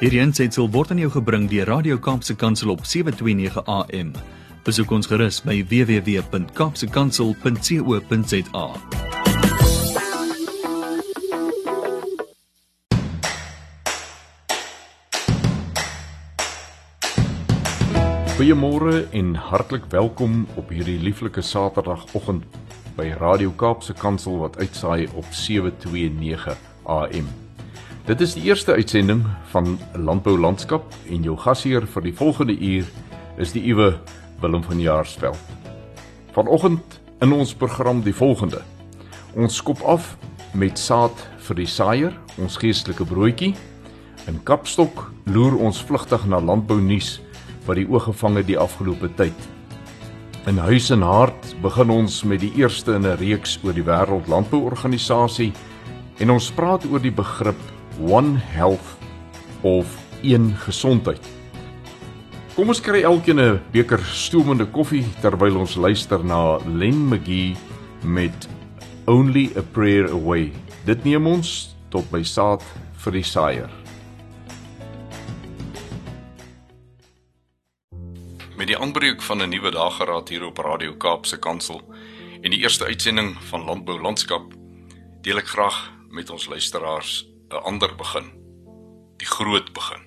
Hierdie aanseit word aan jou gebring deur Radio Kaapse Kansel op 7:29 AM. Besoek ons gerus by www.kapsekansel.co.za. Goeiemôre en hartlik welkom op hierdie lieflike Saterdagoggend by Radio Kaapse Kansel wat uitsaai op 729 AM. Dit is die eerste uitsending van Landbou Landskap en jou gasheer vir die volgende uur is die uwe Willem van Jaarsveld. Vanoggend in ons program die volgende. Ons skop af met saad vir die saaier, ons geestelike broodjie. In Kapstok loer ons vlugtig na landbou nuus wat die oog gevang het die afgelope tyd. In Huis en Hart begin ons met die eerste in 'n reeks oor die Wêreld Landbouorganisasie en ons praat oor die begrip One Health of een gesondheid. Kom ons kry elkeen 'n beker stoomende koffie terwyl ons luister na Len McGee met Only a Prayer Away. Dit neem ons tot by saad vir die saaier. Met die aanbreek van 'n nuwe dageraad hier op Radio Kaapse Kansel en die eerste uitsending van Landbou Landskap, deel ek graag met ons luisteraars 'n ander begin, die groot begin.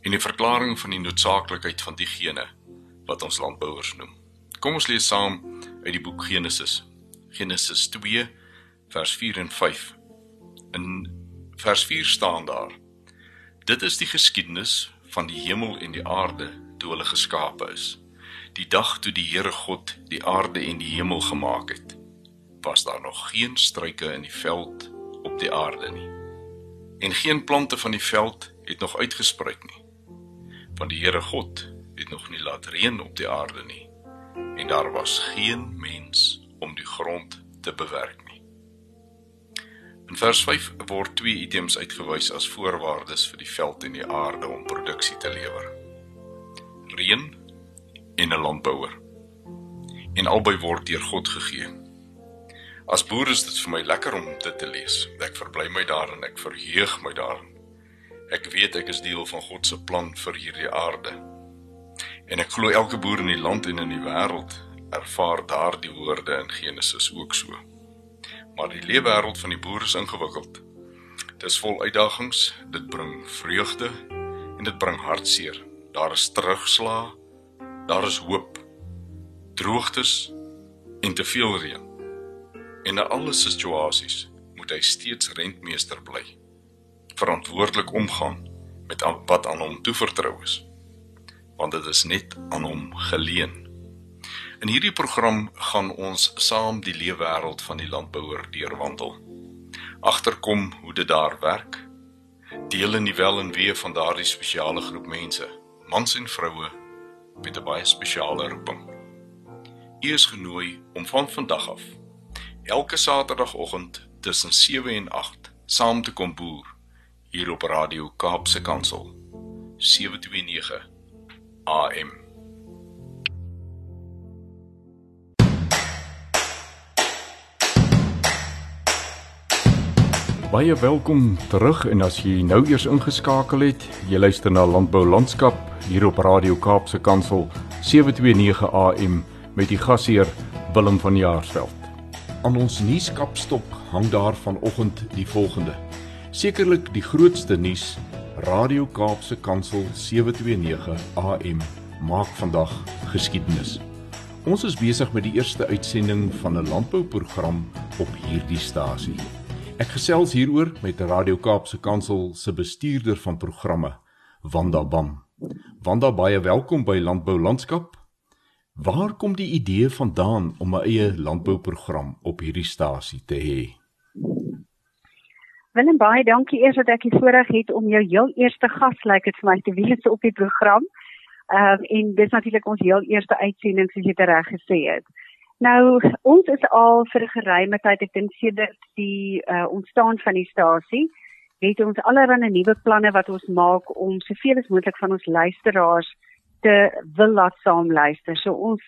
En die verklaring van die noodsaaklikheid van diegene wat ons landbouers noem. Kom ons lees saam uit die boek Genesis. Genesis 2 vers 4 en 5. In vers 4 staan daar: Dit is die geskiedenis van die hemel en die aarde toe hulle geskape is. Die dag toe die Here God die aarde en die hemel gemaak het, was daar nog geen struike in die veld op die aarde nie. En geen plante van die veld het nog uitgespruit nie. Want die Here God het nog nie laat reën op die aarde nie. En daar was geen mens om die grond te bewerk nie. In vers 5 word twee items uitgewys as voorwaardes vir die veld en die aarde om produksie te lewer reën en 'n landbouer. En albei word deur God gegee. As boer is dit vir my lekker om dit te lees. Ek verbly my daarin, ek verheug my daarin. Ek weet ek is deel van God se plan vir hierdie aarde. En ek glo elke boer in die land en in die wêreld ervaar daardie woorde in Genesis ook so. Maar die leefwêreld van die boer is ingewikkeld. Dit is vol uitdagings, dit bring vreugde en dit bring hartseer. Daar is terugslag. Daar is hoop. Droogtes en te veel reën. En in alle situasies moet hy steeds rentmeester bly. Verantwoordelik omgaan met wat aan hom toevertrou is. Want dit is net aan hom geleen. In hierdie program gaan ons saam die leefwêreld van die landbouer deurwandel. Agterkom hoe dit daar werk. Deel in die wel en wee van daardie spesiale groep mense mans en vroue met 'n baie spesiale roeping. U is genooi om van vandag af elke Saterdagoggend tussen 7 en 8 saam te kom boer hier op Radio Kaapse Kansel 729 AM. Baie welkom terug en as jy nou eers ingeskakel het, jy luister na Landbou Landskap hier op Radio Kaapse Kansel 729 AM met die gasheer Willem van Jaarsveld. Aan ons nuuskapstok hang daar vanoggend die volgende. Sekerlik die grootste nuus Radio Kaapse Kansel 729 AM maak vandag geskiedenis. Ons is besig met die eerste uitsending van 'n landbouprogram op hierdie stasie. Ek gesels hieroor met Radio Kaapse Kansel se bestuurder van programme, Wanda Bam. Wanda, baie welkom by Landbou Landskap. Waar kom die idee vandaan om 'n eie landbouprogram op hierdie stasie te hê? Willem, baie dankie eers dat ek die voorreg het om jou heel eerste gas lyk dit vir my te wees op die program. Ehm uh, en dis natuurlik ons heel eerste uitsending soos jy dit reg gesê het. Nou, ons is al vir 'n geruime tyd, ek dink sedert die uh, ontstaan van die stasie, het ons allerlei nuwe planne wat ons maak om soveel as moontlik van ons luisteraars te wil laat saam luister. So ons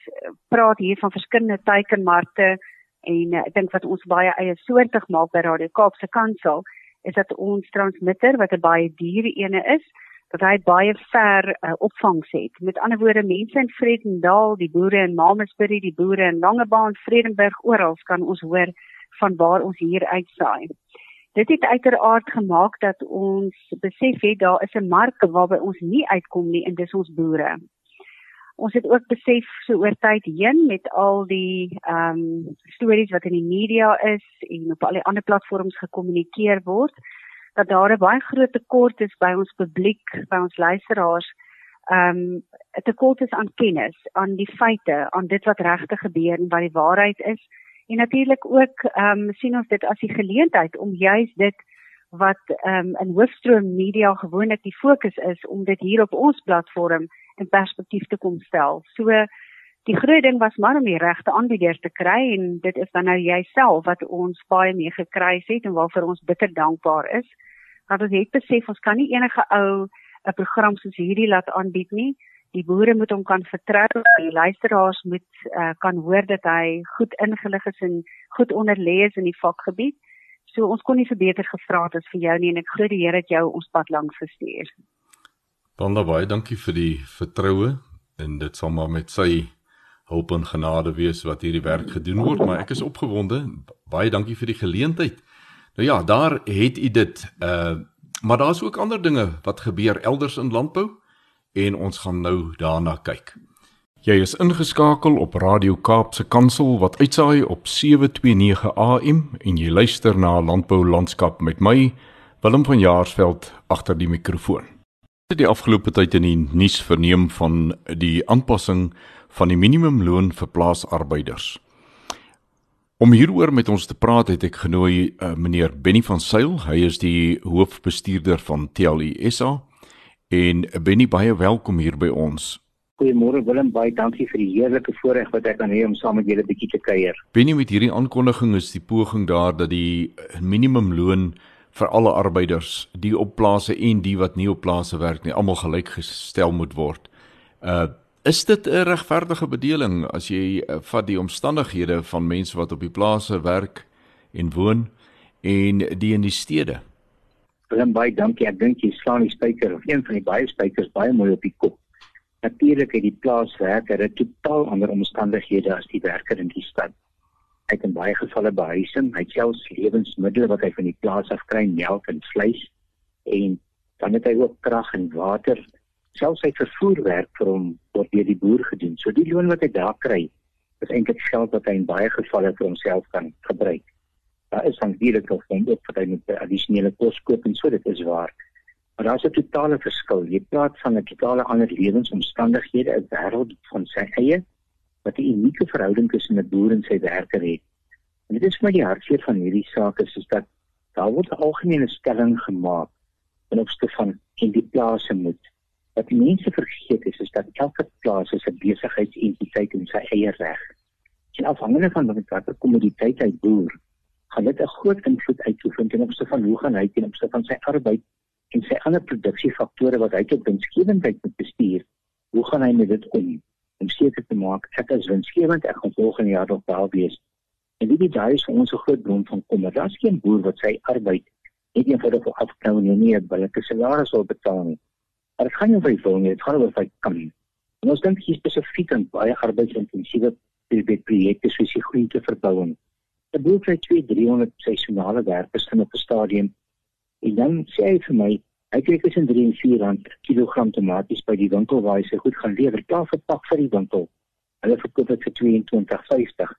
praat hier van verskillende teikenmarkte en uh, ek dink wat ons baie eie soortig maak by Radio Kaapse Kansel is dat ons transmitter wat 'n baie duur ene is, dat hy baie ver uh, opvangs het. Met ander woorde, mense in Vredendal, die boere in Mamasbury, die boere in Langebaan, Vredenburg, oral kan ons hoor van waar ons hier uitsaai. Dit het uiteraard gemaak dat ons besef het daar is 'n mark waarby ons nie uitkom nie en dis ons boere. Ons het ook besef so oor tyd heen met al die ehm um, stories wat in die media is en op al die ander platforms gekommunikeer word dat daar 'n baie groot tekort is by ons publiek, by ons luisteraars. Ehm um, 'n tekort is aan kennis, aan die feite, aan dit wat regtig gebeur en wat die waarheid is. En natuurlik ook ehm um, sien ons dit as die geleentheid om juis dit wat ehm um, in hoofstroom media gewoonlik die fokus is om dit hier op ons platform in perspektief te kom stel. So die groot ding was maar om die regte aanbieder te kry en dit is dan nou jouself wat ons baie mee gekry het en waarvoor ons bitter dankbaar is. Want ons het besef ons kan nie enige ou 'n program soos hierdie laat aanbied nie. Die boere moet hom kan vertrou, die luisteraars moet uh, kan hoor dat hy goed ingelig is en goed onderlê is in die vakgebied. So ons kon nie vir beter gevra het as vir jou nie en ek glo die Here het jou ons pad langs gestuur. Baie baie dankie vir die vertroue en dit sal maar met sy hulp en genade wees wat hierdie werk gedoen word, maar ek is opgewonde. Baie dankie vir die geleentheid. Nou ja, daar het u dit. Uh maar daar's ook ander dinge wat gebeur elders in landbou en ons gaan nou daarna kyk. Jy is ingeskakel op Radio Kaapse Kansel wat uitsaai op 729 AM en jy luister na Landbou Landskap met my Willem van Jaarsveld agter die mikrofoon. Die afgelope tyd in die nuus verneem van die aanpassing van die minimumloon vir plaasarbeiders. Om hieroor met ons te praat het ek genooi uh, meneer Benny van Sail, hy is die hoofbestuurder van TLISA en Benny baie welkom hier by ons. Goeiemôre Willem, baie dankie vir die heerlike voorreg wat ek aan hê om saam met julle 'n bietjie te kuier. Benny met hierdie aankondiging is die poging daar dat die minimumloon vir alle arbeiders, die op plase en die wat nie op plase werk nie, almal gelyk gestel moet word. Uh Is dit 'n regverdige bedeling as jy uh, vat die omstandighede van mense wat op die plase werk en woon en die in die stede? Willem baie dankie. Ek dink jy slaan die spyker of een van die baie spykers baie mooi op die kop. Natuurlik het die plaaswerker 'n totaal ander omstandighede as die werker in die stad. Hy in baie gevalle behuising, hy het selfs lewensmiddels wat hy van die plaas af kry, melk en vleis en dan het hy ook krag en water selfs sy vervoerwerk vir hom word deur die boer gedoen. So die loon wat hy daar kry, is eintlik geld wat hy in baie gevalle vir homself kan gebruik. Daar is dan weer 'n fond ook vir met addisionele kos koop en so dit is waar. Maar daar's 'n totale verskil. Jy praat van 'n totale ander lewensomstandighede, 'n wêreld van sy eie wat 'n unieke verhouding tussen 'n boer en sy werker het. En dit is vir my die hartseer van hierdie saak is, is dat daar word 'n algemene stelling gemaak in opsig van in die plase moet Wat die mense vergeet is, is dat elke plaas 'n besigheidsentiteit in sy eie reg. En afhangende van watter kommoditeit hy boer, gaan dit 'n groot invloed uitoefen ten opsigte van hoe gaan hy ten opsigte van sy arbeid en sy ander produksiefaktore wat hy tot winsgewendheid moet bestuur. Hoe gaan hy met dit om? Om seker te maak ek is winsgewend, ek gaan volgende jaar nog wel wees. En dit daai is vir ons 'n groot bron van kommer. Daar's geen boer wat sy arbeid net eenvoudig wil afknou en nie 'n billike salaris wil betaal nie. Maar dit gaan nie oor die wil nie, dit gaan oor wat kan. En ons dink hier spesifiek aan baie arbeidsintensiewe projekte soos die groente verbouing. 'n Boer kry 2-300 seisonale werkers in 'n stadium. En dan sê hy vir my, hy kry tussen 3 en 4 rand per kilogram tomaties by die winkel waar hy sy goed gaan lewer, klaar verpak vir die winkel. Hulle verkoop dit vir 22.50.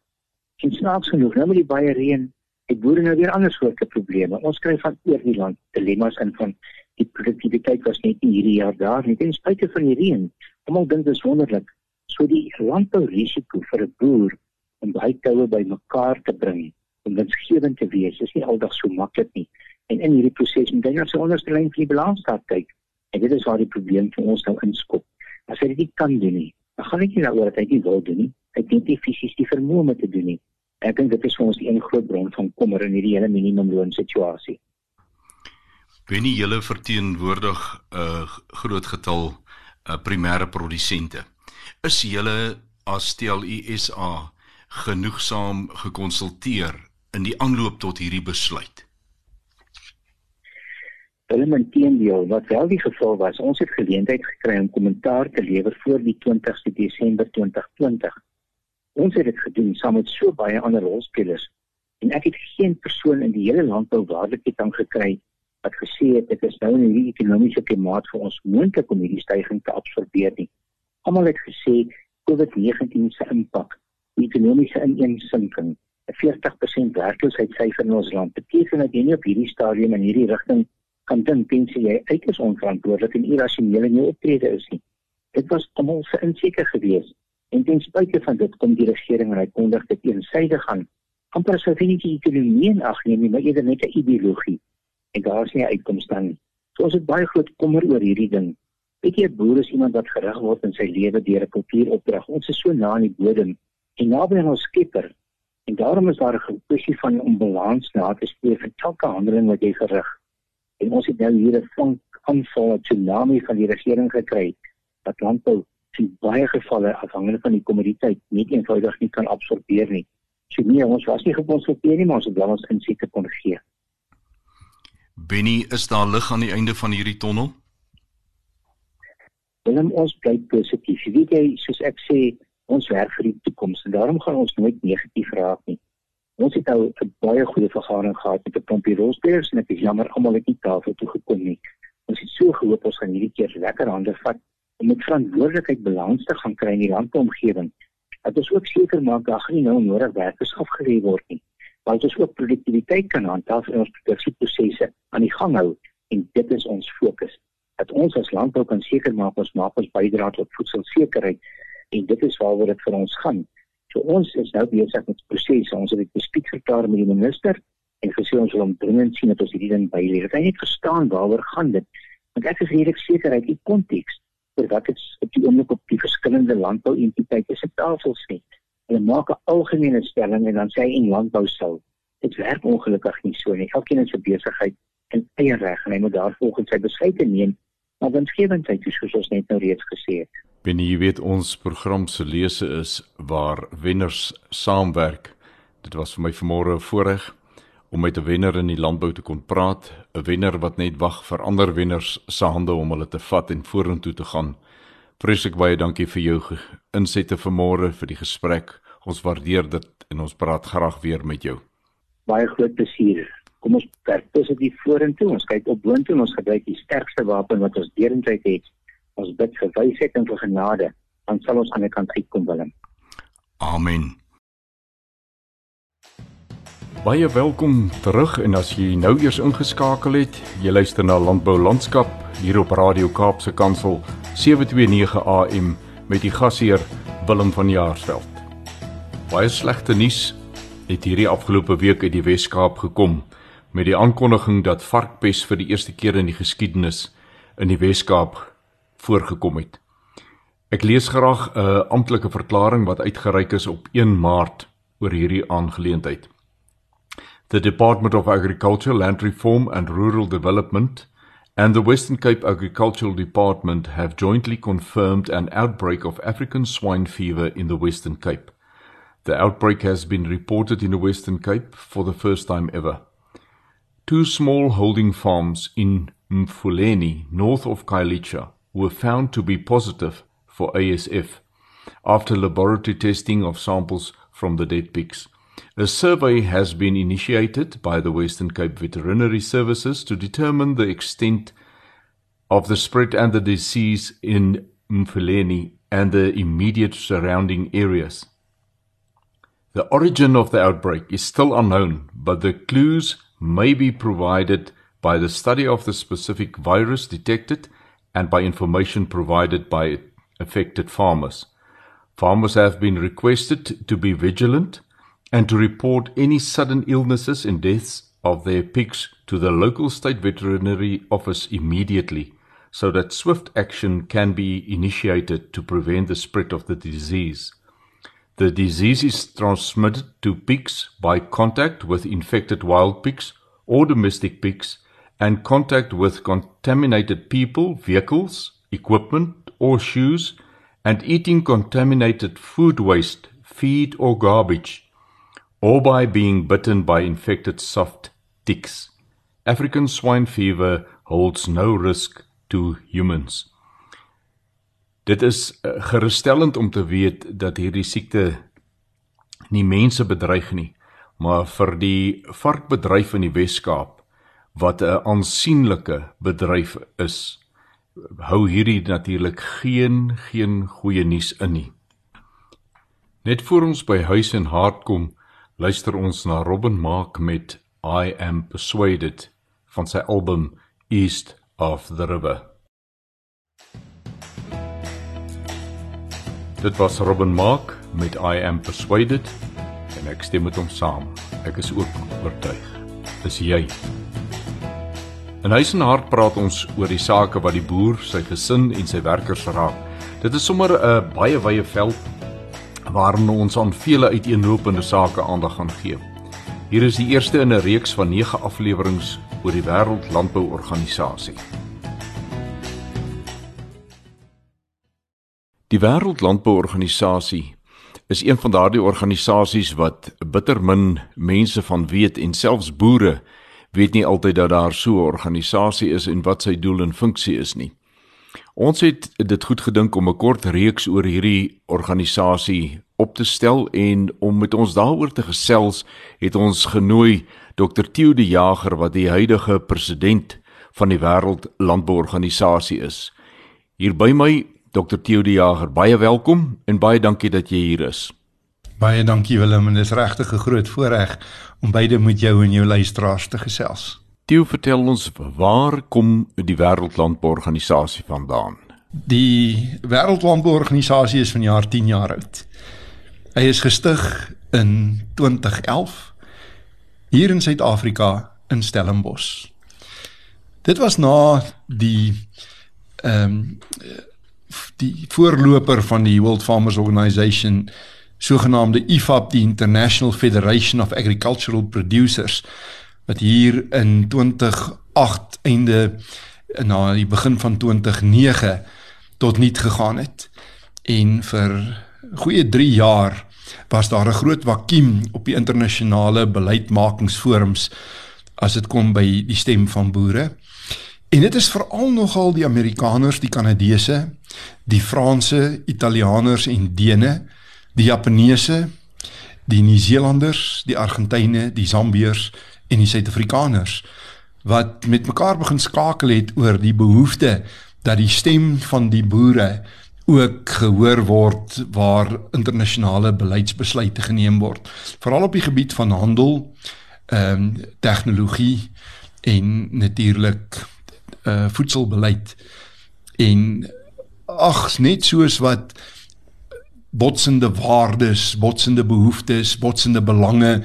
En snaaks genoeg, nou met die baie reën, het boere nou weer ander soorte probleme. Ons kry van oor die land dilemma's in van die produktiwiteit was net nie hierdie jaar daar nie ten spyte van die reën. Almal dink dit is wonderlik. So die landbou risiko vir 'n boer om baie koue bymekaar te bring om winsgewend te wees is nie aldag so maklik nie. En in hierdie proses moet jy sy onderste lyn vir die balansstaat kyk. En dit is waar die probleem vir ons nou inskop. As hy dit nie kan doen nie, dan gaan dit nie daaroor dat hy nie wil doen nie. Hy het nie fisies die vermoë om te doen nie. Ek dink dit is vir ons die een groot bron van kommer in hierdie hele minimumloon situasie. Wennie julle verteenwoordig 'n uh, groot getal uh, primêre produsente. Is julle as TLUSA genoegsaam gekonsulteer in die aanloop tot hierdie besluit? Hulle inteendeel wat wel die geval was, ons het geleentheid gekry om kommentaar te lewer voor die 20ste Desember 2020. Ons het dit gedoen saam met so baie ander rolspelers en ek het geen persoon in die hele landbou waarlikheid aan gekry wat gesê het dit is nou in hierdie ekonomiese klimaat vir ons moontlik om hierdie stygings te absorbeer nie. Almal het gesê COVID-19 se impak, ekonomiese ineensinking, 'n 40% werkloosheidssyfer in ons land beteken dat jy nie op hierdie stadium in hierdie rigting kan dink tensy jy uiters onverantwoordelik en irrasioneel in jou optrede is nie. Dit was almal se inseker geweest en ten spyte van dit kom die regering en hy kondig dit eensydig aan. amper asof hy nie die ekonomie in ag neem nie, maar eerder net 'n ideologie. En daar is nie 'n uitkoms dan nie. So ons het baie groot kommer oor hierdie ding. Jy, 'n boer is iemand wat gerig word in sy lewe deur 'n kultuuropdrag. Ons is so na aan die bodem en naby aan ons skepper. En daarom is daar 'n kwessie van onbalans na te streef vir elke handeling wat jy verrig en ons het nou hier 'n vonk aanval 'n tsunami van die regering gekry wat landbou in baie gevalle afhangende van die kommoditeit nie eenvoudig nie kan absorbeer nie. So nee, ons was nie gekonsulteer nie, maar ons het wel ons insigte kon gee. Benny, is daar lig aan die einde van hierdie tonnel? Willem, ons bly positief. Jy weet jy, soos ek sê, ons werk vir die toekoms en daarom gaan ons nooit negatief raak nie. Ons het nou 'n baie goeie vergadering gehad met 'n klompie rolspelers en ek is jammer almal het nie tafel toe gekom nie. Ons het so gehoop ons gaan hierdie keer lekker hande vat om met verantwoordelikheid balans te gaan kry in die landbouomgewing. Dat ons ook seker maak dat geen nou nodig werkers afgelê word nie. Maar ons ook produktiwiteit kan handhaaf in ons produksieprosesse aan die gang hou en dit is ons fokus. Dat ons as landbou kan seker maak ons maak ons bydrae tot voedselsekerheid en dit is waaroor dit vir ons gaan. So ons is nou besig met prosesse. Ons het dit bespreek verklaar met die minister en gesê ons wil hom dringend sien dat ons hierdie ding byleer. Hy het verstaan waaroor gaan dit. Want ek is redelik seker uit die konteks vir wat dit op die oomblik op die verskillende landbouentiteite se tafels sê. Hulle maak 'n algemene stelling en dan sê hy in landbou sou. Dit werk ongelukkig nie so nie. Elkeen het sy besigheid en eie reg en hy moet daarvolgens sy besluite neem. Maar winsgewendheid soos ons net nou reeds gesê het. Binne jy weet ons program se lese is waar wenners saamwerk. Dit was vir my vanmôre 'n voorreg om met 'n wenner in die landbou te kon praat, 'n wenner wat net wag vir ander wenners se hande om hulle te vat en vorentoe te gaan. Vreeslik baie dankie vir jou insette vanmôre vir die gesprek. Ons waardeer dit en ons praat graag weer met jou. Baie groot plesier. Kom ons kyk positief vorentoe. Ons kyk op boontoe en ons gebruik die sterkste wapen wat ons deurentyd het ons bid vir wysheid en vir genade, dan sal ons aan die kant uitkom Willem. Amen. Baie welkom terug en as jy nou eers ingeskakel het, jy luister na Landbou Landskap hier op Radio Kaapse Kansel 729 AM met die gasheer Willem van Jaarsveld. Baie slegte nuus het hierdie afgelope week uit die Wes-Kaap gekom met die aankondiging dat varkpes vir die eerste keer in die geskiedenis in die Wes-Kaap voorgekom het. Ek lees graag 'n amptelike verklaring wat uitgereik is op 1 Maart oor hierdie aangeleentheid. The Department of Agriculture, Land Reform and Rural Development and the Western Cape Agricultural Department have jointly confirmed an outbreak of African swine fever in the Western Cape. The outbreak has been reported in the Western Cape for the first time ever. Two small holding farms in Mfuleni, north of Kailicha, were found to be positive for ASF after laboratory testing of samples from the dead pigs. A survey has been initiated by the Western Cape Veterinary Services to determine the extent of the spread and the disease in Mfuleni and the immediate surrounding areas. The origin of the outbreak is still unknown, but the clues may be provided by the study of the specific virus detected and by information provided by affected farmers. Farmers have been requested to be vigilant and to report any sudden illnesses and deaths of their pigs to the local state veterinary office immediately so that swift action can be initiated to prevent the spread of the disease. The disease is transmitted to pigs by contact with infected wild pigs or domestic pigs and contact with contaminated people, vehicles, equipment, or shoes, and eating contaminated food waste, feed, or garbage, or by being bitten by infected soft ticks. African swine fever holds no risk to humans. Dit is uh, gerusstellend om te weet dat hierdie siekte nie mense bedreig nie, maar vir die varkbedryf in die Wes-Kaap wat 'n aansienlike bedryf is, hou hierdie natuurlik geen geen goeie nuus in nie. Net voor ons by huis en hart kom, luister ons na Robin Mark met I am persuaded van sy album East of the River. Dit was Robin Mark met I am persuaded en ek stem met hom saam. Ek is ook oortuig. Is jy? In huis en hart praat ons oor die sake wat die boer, sy gesin en sy werkers raak. Dit is sommer 'n baie wye veld waarin ons aan vele uiteenlopende sake aandag gaan gee. Hier is die eerste in 'n reeks van 9 afleweringe oor die Wêreld Landbouorganisasie. Die Wêreldlandbouorganisasie is een van daardie organisasies wat bitter min mense van weet en selfs boere weet nie altyd dat daar so 'n organisasie is en wat sy doel en funksie is nie. Ons het dit goed gedink om 'n kort reeks oor hierdie organisasie op te stel en om met ons daaroor te gesels, het ons genooi Dr Theo de Jager wat die huidige president van die Wêreld Landbouorganisasie is. Hier by my Dr Theo de Jager, baie welkom en baie dankie dat jy hier is. Baie dankie Willem en dit is regtig 'n groot voorreg om beide met jou en jou luisteraars te gesels. Theo, vertel ons waar kom die Wêreldlandbouorganisasie vandaan? Die Wêreldlandbouorganisasie is van jaar 10 jaar oud. Hy is gestig in 2011 hier in Suid-Afrika in Stellenbosch. Dit was na die ehm um, die voorloper van die World Farmers Organization sogenaamde IFAP die International Federation of Agricultural Producers wat hier in 2008 einde na die begin van 2009 tot niet gegaan het. En vir goeie 3 jaar was daar 'n groot vakuum op die internasionale beleidsmakingsforums as dit kom by die stem van boere. En dit is veral nogal die Amerikaners, die Kanadese, die Franse, Italianers en Dene, die Japaneese, die Nieu-Seelanders, die Argentynë, die Zambiërs en die Suid-Afrikaners wat met mekaar begin skakel het oor die behoefte dat die stem van die boere ook gehoor word waar internasionale beleidsbesluite geneem word. Veral op die gebied van handel, ehm um, tegnologie en natuurlik uh voedselbeleid. En ag net soos wat botsende waardes, botsende behoeftes, botsende belange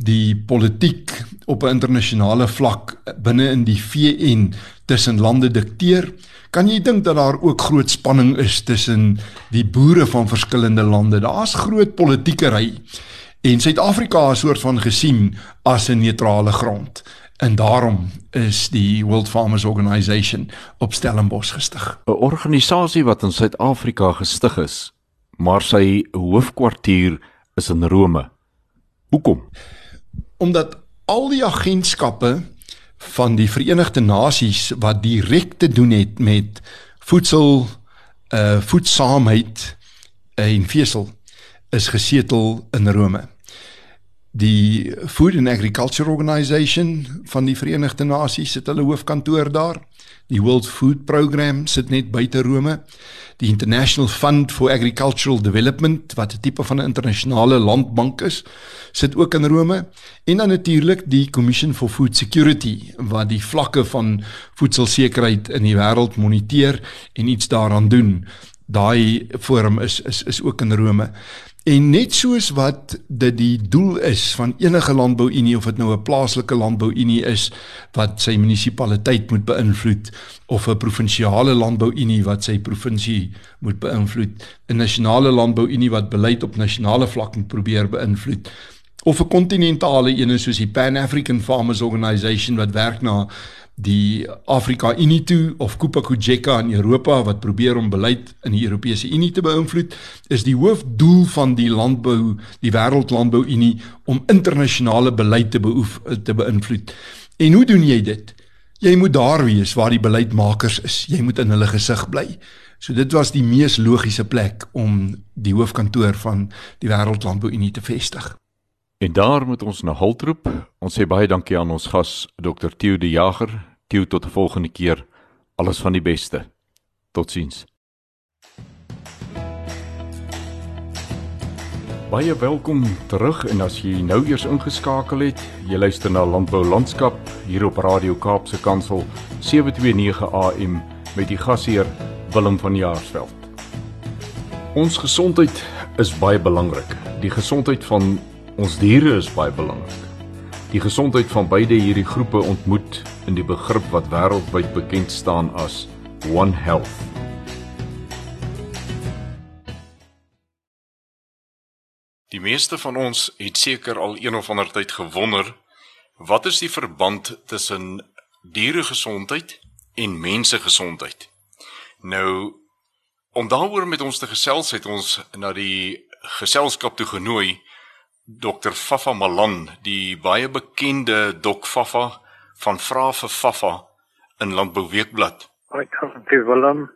die politiek op 'n internasionale vlak binne in die VN tussen lande dikteer, kan jy dink dat daar ook groot spanning is tussen die boere van verskillende lande. Daar's groot politiekery en Suid-Afrika is soort van gesien as 'n neutrale grond. En daarom is die World Farmers Organization op Stellenbosch gestig. 'n Organisasie wat in Suid-Afrika gestig is, maar sy hoofkwartier is in Rome. Hoekom? Omdat al die agentskappe van die Verenigde Nasies wat direk te doen het met voedsel, uh voedsaamheid en vesel is gesetel in Rome die Food and Agriculture Organization van die Verenigde Nasies sit hulle hoofkantoor daar. Die World Food Program sit net buite Rome. Die International Fund for Agricultural Development wat 'n tipe van 'n internasionale landbank is, sit ook in Rome. En dan natuurlik die Commission for Food Security wat die vlakke van voedselsekerheid in die wêreld moniteer en iets daaraan doen. Daai forum is is is ook in Rome. En net soos wat dit die doel is van enige landbouunie of dit nou 'n plaaslike landbouunie is wat sy munisipaliteit moet beïnvloed of 'n provinsiale landbouunie wat sy provinsie moet beïnvloed, 'n nasionale landbouunie wat beleid op nasionale vlak moet probeer beïnvloed of 'n kontinentale een soos die Pan African Farmers Organisation wat werk na die Afrika Unie toe of Kupa Kujeka in Europa wat probeer om beleid in die Europese Unie te beïnvloed, is die hoofdoel van die landbou, die Wêreldlandbou Unie om internasionale beleid te beoef te beïnvloed. En hoe doen jy dit? Jy moet daar wees waar die beleidsmakers is. Jy moet in hulle gesig bly. So dit was die mees logiese plek om die hoofkantoor van die Wêreldlandbou Unie te vestig. En daar moet ons na hultroep. Ons sê baie dankie aan ons gas Dr. Theo De Jager. Theo tot 'n volgende keer. Alles van die beste. Totsiens. Baie welkom terug en as jy nou eers ingeskakel het, jy luister na Landbou Landskap hier op Radio Kaapse Kansel 729 AM met die gasheer Willem van Jaarsveld. Ons gesondheid is baie belangrik. Die gesondheid van ons diere is baie belangrik. Die gesondheid van beide hierdie groepe ontmoet in die begrip wat wêreldwyd bekend staan as One Health. Die meeste van ons het seker al een of ander tyd gewonder wat is die verband tussen dieregesondheid en mensegesondheid. Nou om daaroor met ons te gesels het ons na die geselskap toe genooi Dr. Fafa Malan, die baie bekende Dok Fafa van Vra vir Fafa in Landbou Weekblad. Ek dankie Willem.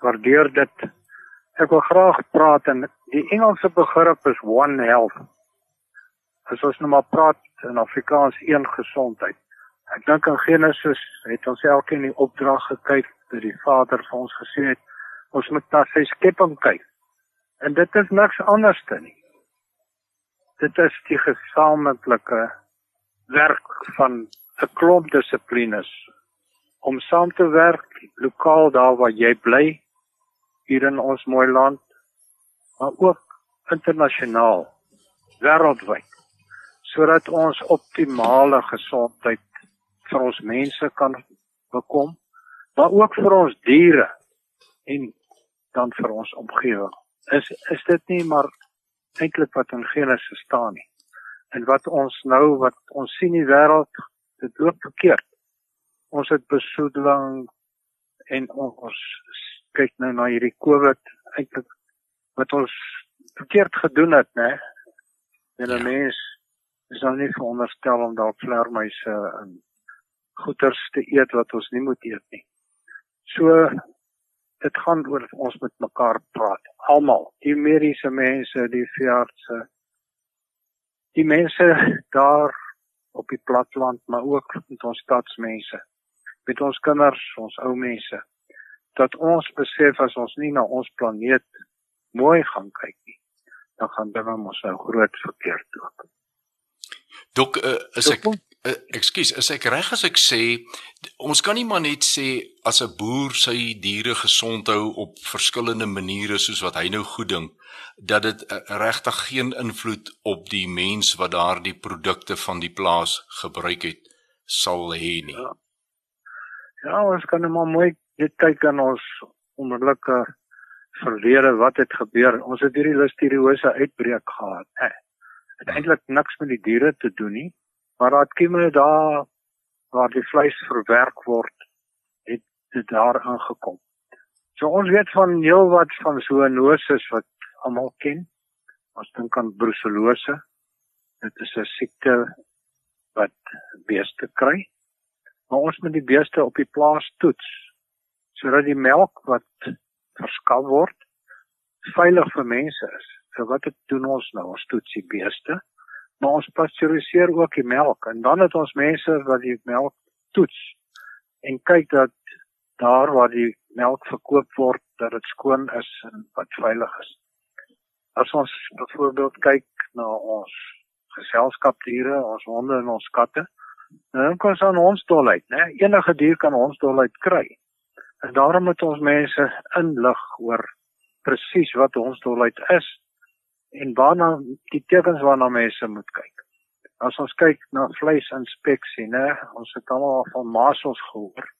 Waardeer dit. Ek wil graag praat en die Engelse begrip is one health. As ons nou maar praat in Afrikaans een gesondheid. Ek dink in Genesis het ons elkeen die opdrag gekry dat die Vader vir ons gesê het ons moet na sy skepping kyk. En dit is niks anders te nie. Dit is die gesamentlike werk van 'n klomp dissiplines om saam te werk lokaal daar waar jy bly hier in ons mooi land, maar ook internasionaal, wêreldwyd, sodat ons optimale gesondheid vir ons mense kan bekom, maar ook vir ons diere en dan vir ons omgewing. Is is dit nie maar eintlik wat in Genesis staan nie? En wat ons nou wat ons sien die wêreld, dit loop verkeerd. Ons het besoedeling en ons kyk nou na hierdie COVID eintlik wat ons verkeerd gedoen het, né? En 'n ja. mens is nou nie veronderstel om dalk vleermuise en goeters te eet wat ons nie moet eet nie. So dit gaan oor ons met mekaar praat. Almal, die mediese mense, die veeartse, die mense daar op die platteland, maar ook met ons stadsmense, met ons kinders, ons ou mense dat ons besef as ons nie na ons planeet mooi gaan kyk nie, dan gaan dinge mos nou groot verkeerd loop. Dok, uh, is ek uh, ekskuus, is ek reg as ek sê ons kan nie maar net sê as 'n boer sy diere gesond hou op verskillende maniere soos wat hy nou goed dink dat dit uh, regtig geen invloed op die mens wat daardie produkte van die plaas gebruik het sal hê nie. Ja. ja, ons kan net maar mooi net kyk aan ons onmiddellike verlede wat het gebeur. Ons het hierdie listeriose uitbreek gehad. Eh, het eintlik niks met die diere te doen nie, maar daar het kieme daar waar die vleis verwerk word, het dit daar aangekom. So ons weet van heel wat van zoonoses wat almal ken. Ons dink aan brucellose. Dit is 'n siekte wat beeste kry. Maar ons moet die beeste op die plaas toets sodat die melk wat verskaf word veilig vir mense is. So wat doen ons nou? Ons toets die beeste, maar ons pasteuriseer ook die melk en dan het ons mense wat die melk toets en kyk dat daar waar die melk verkoop word dat dit skoon is en wat veilig is. As ons byvoorbeeld kyk na ons geselskapdiere, ons honde en ons katte, dan kan ons aan ons dolheid, né? Enige dier kan ons dolheid kry. En daarom moet ons mense inlig oor presies wat ons dolheid is en waarna die tekens waarna mense moet kyk. As ons kyk na vleisinspeksie, né, ons het almal van masels gehoor.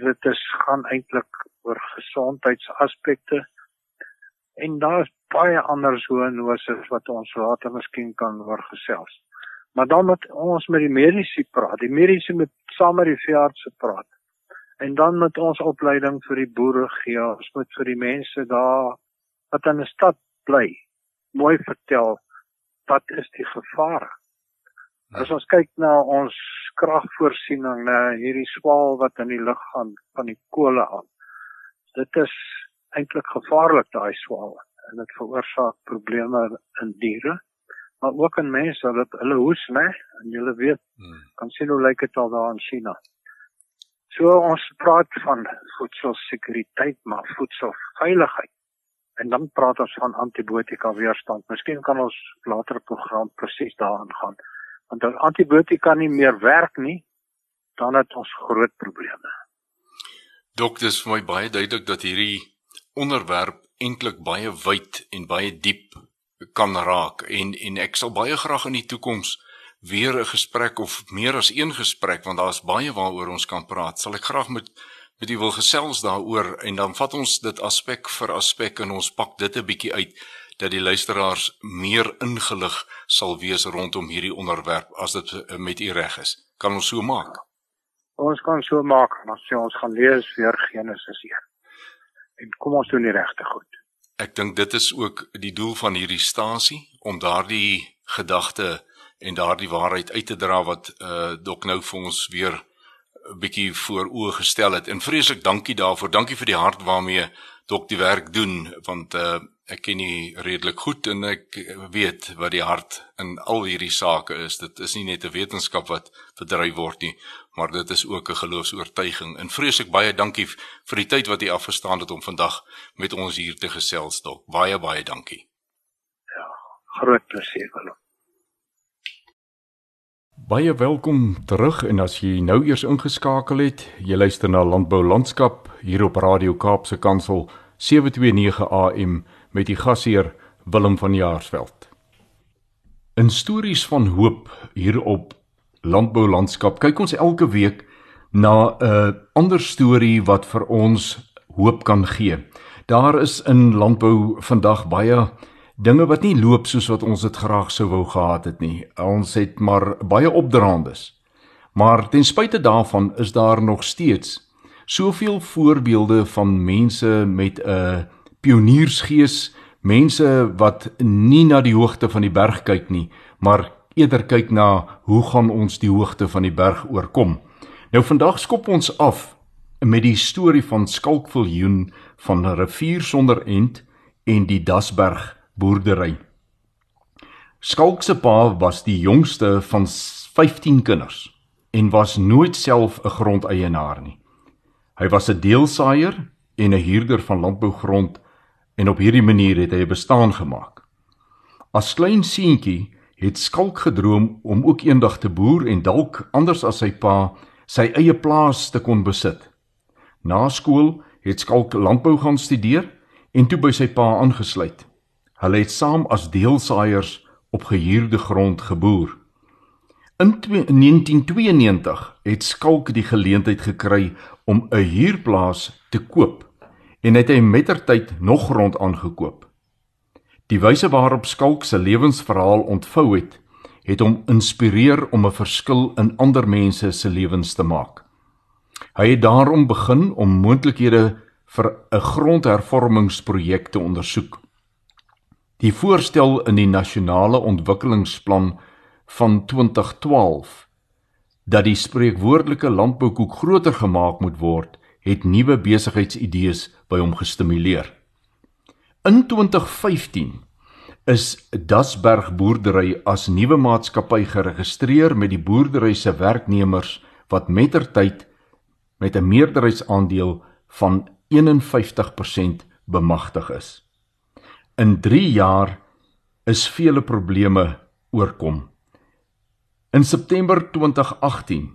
Dit is gaan eintlik oor gesondheidsaspekte en daar's baie ander zoonoses wat ons later miskien kan oor gesels. Maar dan moet ons met die mediese praat. Die mediese moet saam met die veeartse praat En dan met ons opleiding vir die boere gee, ons moet vir die mense daar wat in 'n stad bly, mooi vertel wat is die gevare. As ons kyk na ons kragvoorsiening, na hierdie swaal wat in die lug gaan van die kole af. Dit is eintlik gevaarlik daai swaal en dit veroorsaak probleme in diere, maar ook in mense wat hulle hoes, né? En jy weet, hmm. kan sien hoe lyk dit al daar in China. So ons praat van voedselsekuriteit, maar voedselveiligheid. En dan praat ons van antibiotika weerstand. Miskien kan ons later program presies daaraan gaan. Want as antibiotika nie meer werk nie, dan het ons groot probleme. Dokters, vir my baie duidelik dat hierdie onderwerp eintlik baie wyd en baie diep kan raak en en ek sal baie graag in die toekoms weer 'n gesprek of meer as een gesprek want daar's baie waaroor ons kan praat. Sal ek graag met met u wil gesels daaroor en dan vat ons dit aspek vir aspek en ons pak dit 'n bietjie uit dat die luisteraars meer ingelig sal wees rondom hierdie onderwerp as dit eh, met u reg is. Kan ons so maak? Ons kan so maak, maar sê ons gaan lees weer Genesis 1. En kom ons doen die regte goed. Ek dink dit is ook die doel van hierdie stasie om daardie gedagte en daardie waarheid uit te dra wat uh dok nou vir ons weer bietjie voor oë gestel het. En vreeslik dankie daarvoor. Dankie vir die hart waarmee dok die werk doen want uh ek ken u redelik goed en ek weet wat die hart in al hierdie sake is. Dit is nie net 'n wetenskap wat verdryf word nie, maar dit is ook 'n geloofs-oortuiging. En vreeslik baie dankie vir die tyd wat u afgestaan het om vandag met ons hier te gesels, dok. Baie baie dankie. Ja, groot plesier, hallo. Baie welkom terug en as jy nou eers ingeskakel het, jy luister na Landbou Landskap hier op Radio Kaapse Kansel 729 AM met die gasheer Willem van Jaarsveld. In stories van hoop hier op Landbou Landskap kyk ons elke week na 'n ander storie wat vir ons hoop kan gee. Daar is in landbou vandag baie dinge wat nie loop soos wat ons dit graag sou wou gehad het nie. Ons het maar baie opdraandes. Maar ten spyte daarvan is daar nog steeds soveel voorbeelde van mense met 'n pioniersgees, mense wat nie na die hoogte van die berg kyk nie, maar eerder kyk na hoe gaan ons die hoogte van die berg oorkom. Nou vandag skop ons af met die storie van Skalkviljoen van 'n rivier sonder end en die Dasberg boerdery. Skalk se pa was die jongste van 15 kinders en was nooit self 'n grondeienaar nie. Hy was 'n deelsaaier en 'n huurder van landbougrond en op hierdie manier het hy 'n bestaan gemaak. As klein seentjie het Skalk gedroom om ook eendag te boer en dalk anders as sy pa sy eie plaas te kon besit. Na skool het Skalk landbou gaan studeer en toe by sy pa aangesluit. Hulle het saam as deelsaaiers op gehuurde grond geboer. In 1992 het Skalk die geleentheid gekry om 'n huurplaas te koop en het hy mettertyd nog grond aangekoop. Die wyse waarop Skalk se lewensverhaal ontvou het, het hom inspireer om 'n verskil in ander mense se lewens te maak. Hy het daarom begin om moontlikhede vir 'n grondhervormingsprojek te ondersoek. Die voorstel in die nasionale ontwikkelingsplan van 2012 dat die spreekwoordelike landboukoek groter gemaak moet word, het nuwe besigheidsidees by hom gestimuleer. In 2015 is Dasberg boerdery as nuwe maatskappy geregistreer met die boerdery se werknemers wat mettertyd met 'n meerderheidsaandeel van 51% bemagtig is. In 3 jaar is vele probleme oorkom. In September 2018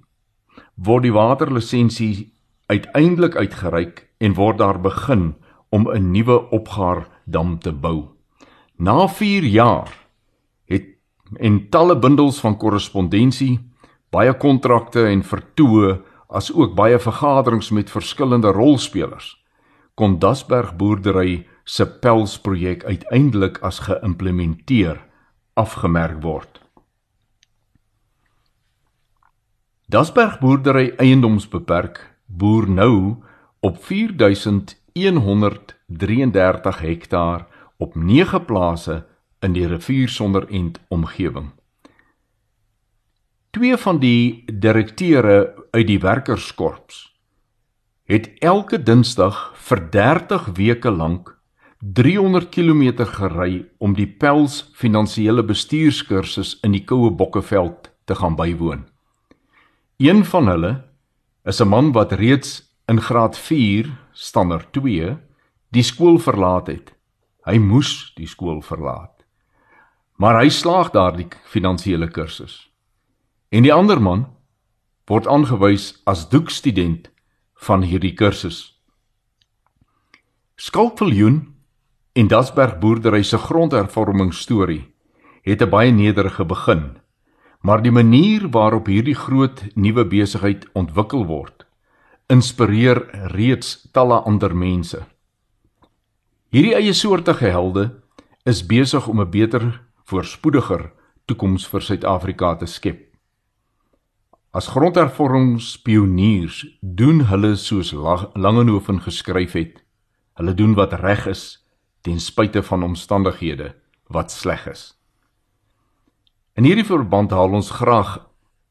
word die waterlisensie uiteindelik uitgereik en word daar begin om 'n nuwe opgaardam te bou. Na 4 jaar het en talle bundels van korrespondensie, baie kontrakte en vertoë as ook baie vergaderings met verskillende rolspelers kon Dasberg boerdery se pelsprojek uiteindelik as geïmplementeer afgemerk word. Dasberg boerdery eiendomsbeperk boer nou op 4133 hektaar op 9 plase in die rivier sonder end omgewing. Twee van die direkteure uit die werkerskorps het elke Dinsdag vir 30 weke lank 300 km gery om die Pels finansiële bestuurskursus in die Koue Bokkeveld te gaan bywoon. Een van hulle is 'n man wat reeds in graad 4, standaard 2, die skool verlaat het. Hy moes die skool verlaat. Maar hy slaag daardie finansiële kursus. En die ander man word aangewys as doekstudent van hierdie kursus. Skalkviljoen en Dasberg boerdery se grondhervormingsstorie het 'n baie nederige begin, maar die manier waarop hierdie groot nuwe besigheid ontwikkel word, inspireer reeds talle ander mense. Hierdie eie soortige helde is besig om 'n beter, voorspoediger toekoms vir Suid-Afrika te skep. As grondhervormingspioniers doen hulle soos Langehoven geskryf het. Hulle doen wat reg is ten spyte van omstandighede wat sleg is. In hierdie verband haal ons graag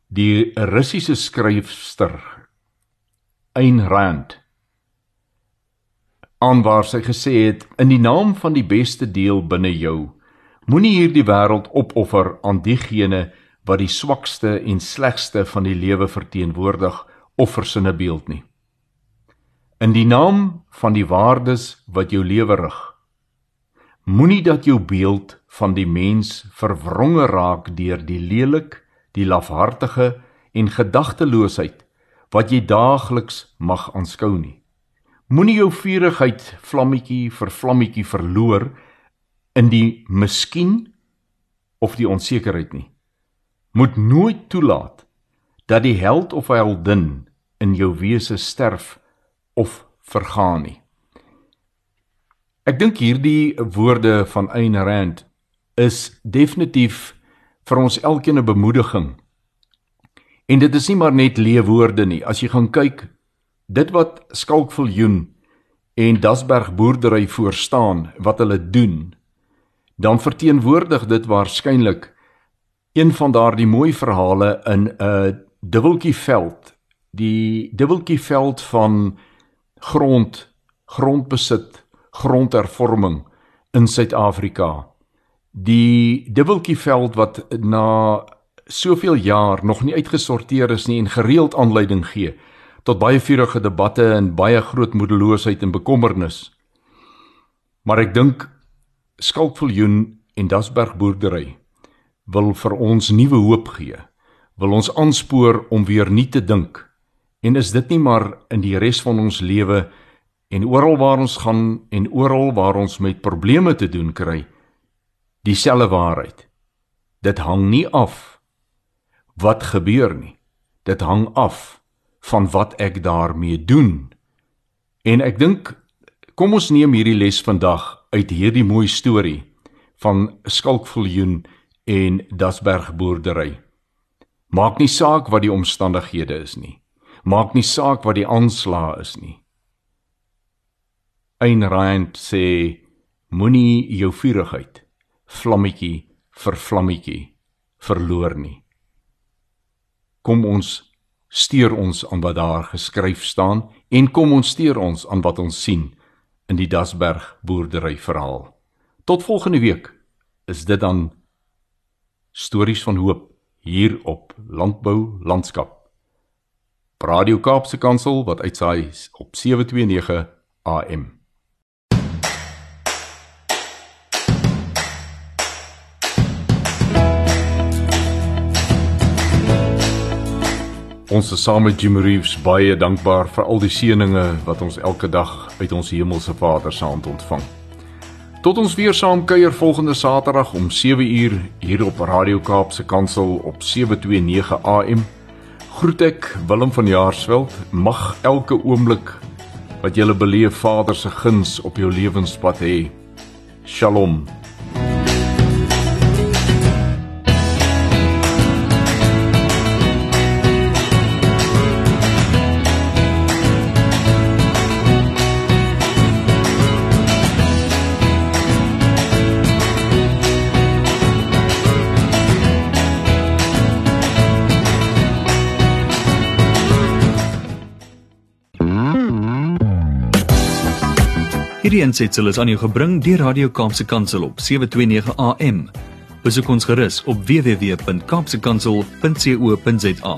die Russiese skryfster Ayn Rand aan waar sy gesê het in die naam van die beste deel binne jou moenie hierdie wêreld opoffer aan diegene wat die swakste en slegste van die lewe verteenwoordig of versinne beeld nie. In die naam van die waardes wat jou lewe rig, moenie dat jou beeld van die mens verwronge raak deur die lelik, die lafhartige en gedagteloosheid wat jy daagliks mag aanskou nie. Moenie jou vurigheid vlammetjie vir vlammetjie verloor in die miskien of die onsekerheid nie moet nooit toelaat dat die held of heldin in jou wese sterf of vergaan nie. Ek dink hierdie woorde van Ayn Rand is definitief vir ons elkeen 'n bemoediging. En dit is nie maar net leë woorde nie. As jy gaan kyk dit wat Skalkviljoen en Dasberg boerdery voor staan, wat hulle doen, dan verteenwoordig dit waarskynlik een van daardie mooi verhale in 'n uh, dubbeltjieveld die dubbeltjieveld van grond grondbesit grondhervorming in Suid-Afrika die dubbeltjieveld wat na soveel jaar nog nie uitgesorteer is nie en gereeld aanleiding gee tot baie vurige debatte en baie groot moedeloosheid en bekommernis maar ek dink Skalkviljoen en Dasberg boerdery wil vir ons nuwe hoop gee. Wil ons aanspoor om weer nuut te dink. En is dit nie maar in die res van ons lewe en oral waar ons gaan en oral waar ons met probleme te doen kry, dieselfde waarheid. Dit hang nie af wat gebeur nie. Dit hang af van wat ek daarmee doen. En ek dink kom ons neem hierdie les vandag uit hierdie mooi storie van Skalkviljoen en Dasberg boerdery. Maak nie saak wat die omstandighede is nie. Maak nie saak wat die aanslae is nie. Ein Rand sê moenie jou vurigheid vlammetjie vir vlammetjie verloor nie. Kom ons steur ons aan wat daar geskryf staan en kom ons steur ons aan wat ons sien in die Dasberg boerdery verhaal. Tot volgende week is dit dan stories van hoop hier op Landbou Landskap. Radio Kaapse Kansel wat uitsaai op 729 AM. Ons is saam met Jim Reeves baie dankbaar vir al die seënings wat ons elke dag uit ons hemelse Vader se hand ontvang. Tot ons weer saam kuier volgende Saterdag om 7uur hier op Radio Kaapse Kansel op 729 AM. Groet ek Willem van Jaarsveld. Mag elke oomblik wat jy beleef Vader se guns op jou lewenspad hê. Shalom. Hierdie aansetsel is aan jou gebring deur Radio Kaapse Kansel op 729 AM. Besoek ons gerus op www.kaapsekansel.co.za.